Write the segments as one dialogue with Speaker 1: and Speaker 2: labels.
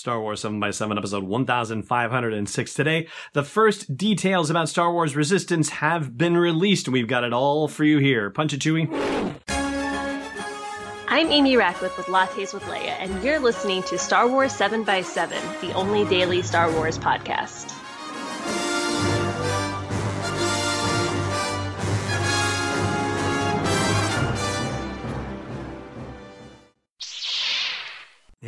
Speaker 1: Star Wars 7 by 7 episode 1506 today. The first details about Star Wars Resistance have been released. and We've got it all for you here. Punch it, Chewie.
Speaker 2: I'm Amy Ratcliffe with Lattes with Leia, and you're listening to Star Wars 7 by 7 the only daily Star Wars podcast.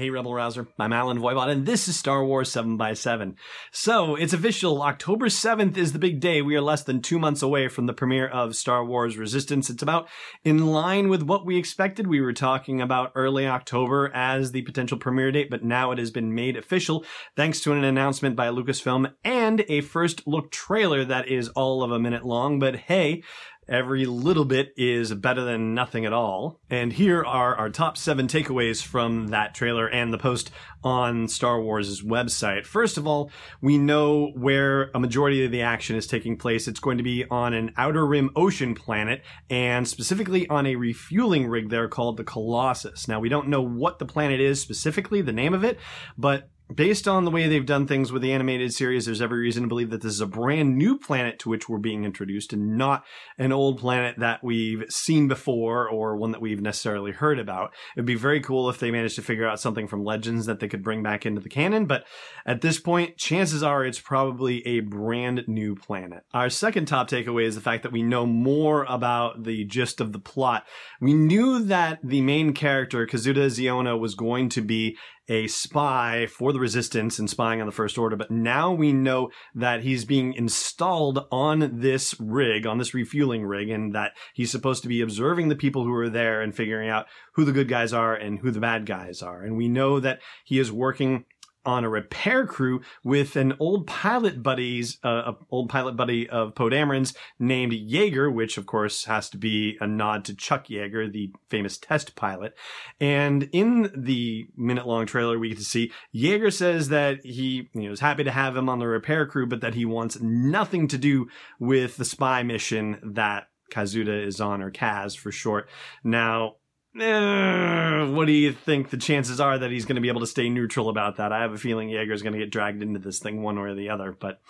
Speaker 1: Hey, Rebel Rouser. I'm Allen Voivod, and this is Star Wars 7 by 7 So, it's official. October 7th is the big day. We are less than two months away from the premiere of Star Wars Resistance. It's about in line with what we expected. We were talking about early October as the potential premiere date, but now it has been made official thanks to an announcement by Lucasfilm and a first look trailer that is all of a minute long. But hey, Every little bit is better than nothing at all. And here are our top seven takeaways from that trailer and the post on Star Wars' website. First of all, we know where a majority of the action is taking place. It's going to be on an outer rim ocean planet and specifically on a refueling rig there called the Colossus. Now, we don't know what the planet is specifically, the name of it, but based on the way they've done things with the animated series, there's every reason to believe that this is a brand new planet to which we're being introduced and not an old planet that we've seen before or one that we've necessarily heard about. It'd be very cool if they managed to figure out something from Legends that they could bring back into the canon, but at this point, chances are it's probably a brand new planet. Our second top takeaway is the fact that we know more about the gist of the plot. We knew that the main character, Kazuda Xiono, was going to be a spy for the resistance and spying on the First Order, but now we know that he's being installed on this rig, on this refueling rig, and that he's supposed to be observing the people who are there and figuring out who the good guys are and who the bad guys are. And we know that he is working on a repair crew with an old pilot buddy's uh, old pilot buddy of Poe Dameron's named Yeager, which of course has to be a nod to Chuck Yeager, the famous test pilot. And in the minute long trailer, we get to see Yeager says that he you is happy to have him on the repair crew, but that he wants nothing to do with the spy mission that Kazuda is on, or Kaz for short. Now, uh, what do you think the chances are that he's going to be able to stay neutral about that? I have a feeling Yeager's going to get dragged into this thing one way or the other, but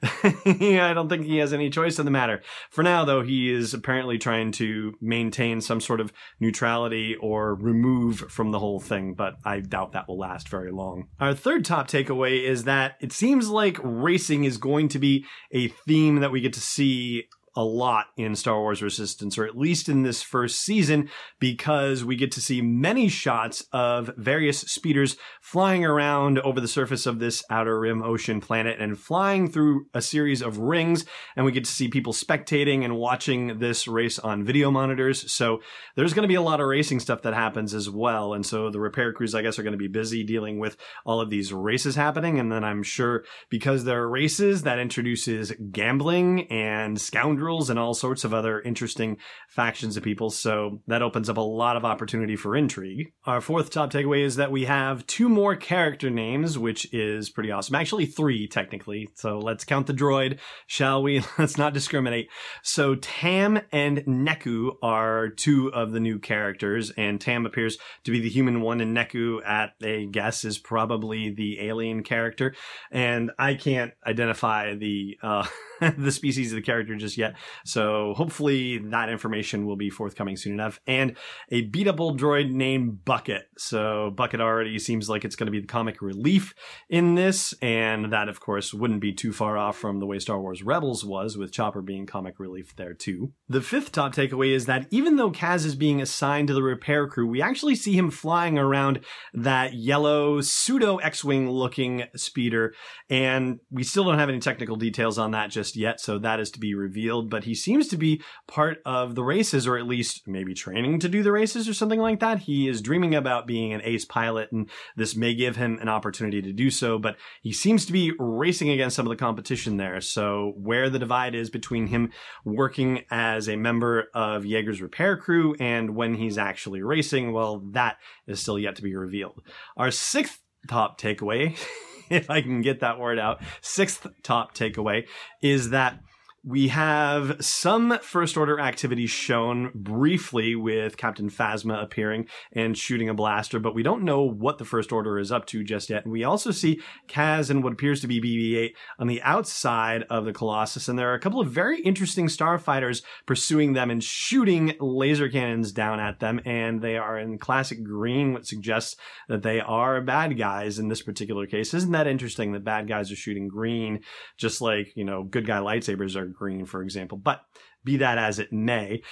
Speaker 1: I don't think he has any choice in the matter. For now, though, he is apparently trying to maintain some sort of neutrality or remove from the whole thing, but I doubt that will last very long. Our third top takeaway is that it seems like racing is going to be a theme that we get to see a lot in Star Wars Resistance, or at least in this first season, because we get to see many shots of various speeders flying around over the surface of this outer rim ocean planet and flying through a series of rings. And we get to see people spectating and watching this race on video monitors. So there's going to be a lot of racing stuff that happens as well. And so the repair crews, I guess, are going to be busy dealing with all of these races happening. And then I'm sure because there are races that introduces gambling and scoundrels and all sorts of other interesting factions of people. So that opens up a lot of opportunity for intrigue. Our fourth top takeaway is that we have two more character names, which is pretty awesome. Actually, three technically. So let's count the droid, shall we? Let's not discriminate. So Tam and Neeku are two of the new characters, and Tam appears to be the human one, and Neeku, at a guess, is probably the alien character. And I can't identify the uh, the species of the character just yet. So hopefully that information will be forthcoming soon enough. And a beatable droid named Bucket. So Bucket already seems like it's going to be the comic relief in this. And that, of course, wouldn't be too far off from the way Star Wars Rebels was, with Chopper being comic relief there too. The fifth top takeaway is that even though Kaz is being assigned to the repair crew, we actually see him flying around that yellow pseudo X-Wing looking speeder. And we still don't have any technical details on that just yet. So that is to be revealed. But he seems to be part of the races, or at least maybe training to do the races or something like that. He is dreaming about being an ace pilot, and this may give him an opportunity to do so, but he seems to be racing against some of the competition there. So, where the divide is between him working as a member of Yeager's repair crew and when he's actually racing, well, that is still yet to be revealed. Our sixth top takeaway, if I can get that word out, sixth top takeaway is that We have some First Order activity shown briefly with Captain Phasma appearing and shooting a blaster, but we don't know what the First Order is up to just yet. And we also see Kaz and what appears to be BB 8 on the outside of the Colossus, and there are a couple of very interesting starfighters pursuing them and shooting laser cannons down at them, and they are in classic green, which suggests that they are bad guys in this particular case. Isn't that interesting that bad guys are shooting green, just like, you know, good guy lightsabers are green, for example? But be that as it may.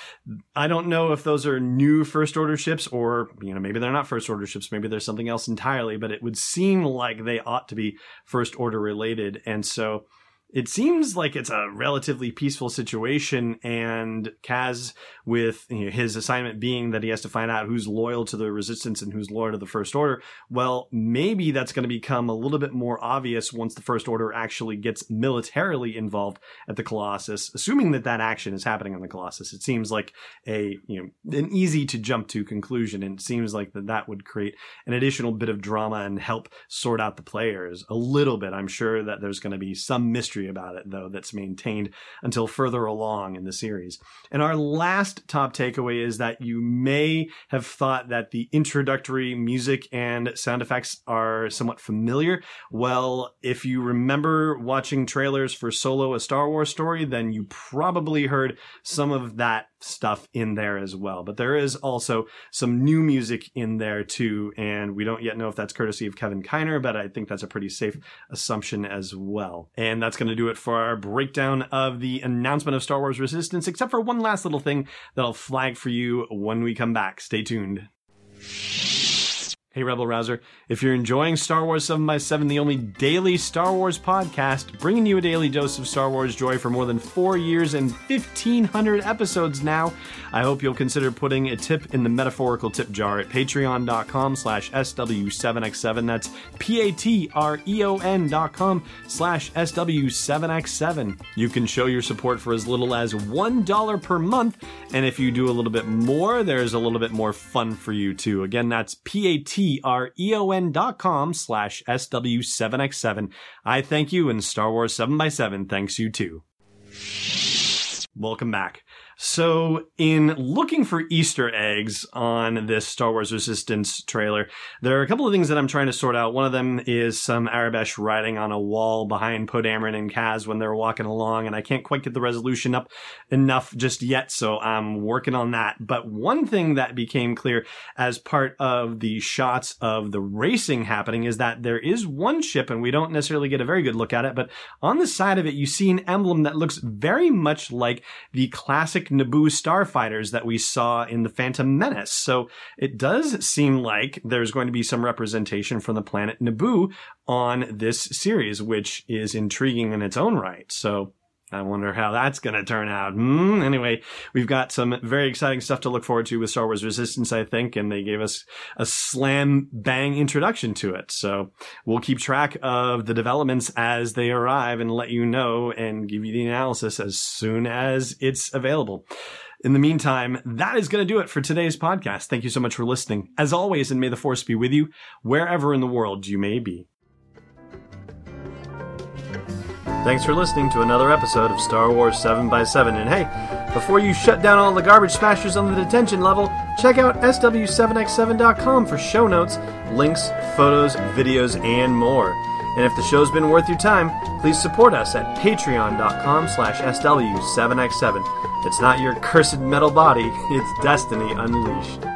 Speaker 1: I don't know if those are new first order ships or, you know, maybe they're not first order ships. Maybe there's something else entirely, but it would seem like they ought to be first order related. And so it seems like it's a relatively peaceful situation, and Kaz, with you know, his assignment being that he has to find out who's loyal to the Resistance and who's loyal to the First Order, well, maybe that's going to become a little bit more obvious once the First Order actually gets militarily involved at the Colossus. Assuming that that action is happening on the Colossus, it seems like a you know an easy to jump to conclusion, and it seems like that that would create an additional bit of drama and help sort out the players a little bit. I'm sure that there's going to be some mystery about it, though, that's maintained until further along in the series. And our last top takeaway is that you may have thought that the introductory music and sound effects are somewhat familiar. Well, if you remember watching trailers for Solo, a Star Wars story, then you probably heard some of that stuff in there as well. But there is also some new music in there too, and we don't yet know if that's courtesy of Kevin Kiner, but I think that's a pretty safe assumption as well. And that's going to do it for our breakdown of the announcement of Star Wars Resistance, except for one last little thing that I'll flag for you when we come back. Stay tuned. Hey, Rebel Rouser. If you're enjoying Star Wars 7 by 7 the only daily Star Wars podcast, bringing you a daily dose of Star Wars joy for more than four years and 1,500 episodes now, I hope you'll consider putting a tip in the metaphorical tip jar at patreon.com slash SW7X7. That's P-A-T-R-E-O-N dot com slash SW7X7. You can show your support for as little as $1 per month, and if you do a little bit more, there's a little bit more fun for you too. Again, that's P-A-T T-R-E-O-N dot com slash SW7X7. I thank you, and Star Wars 7 by 7 thanks you too. Welcome back. So, in looking for Easter eggs on this Star Wars Resistance trailer, there are a couple of things that I'm trying to sort out. One of them is some Aurebesh writing on a wall behind Poe Dameron and Kaz when they're walking along, and I can't quite get the resolution up enough just yet, so I'm working on that. But one thing that became clear as part of the shots of the racing happening is that there is one ship, and we don't necessarily get a very good look at it, but on the side of it, you see an emblem that looks very much like the classic Naboo starfighters that we saw in the Phantom Menace. So it does seem like there's going to be some representation from the planet Naboo on this series, which is intriguing in its own right. So I wonder how that's going to turn out. Hmm? Anyway, we've got some very exciting stuff to look forward to with Star Wars Resistance, I think, and they gave us a slam bang introduction to it. So we'll keep track of the developments as they arrive and let you know and give you the analysis as soon as it's available. In the meantime, that is going to do it for today's podcast. Thank you so much for listening. As always, and may the force be with you wherever in the world you may be. Thanks for listening to another episode of Star Wars 7 by 7 And hey, before you shut down all the garbage smashers on the detention level, check out SW7X7.com for show notes, links, photos, videos, and more. And if the show's been worth your time, please support us at patreon.com slash SW7X7. It's not your cursed metal body, it's destiny unleashed.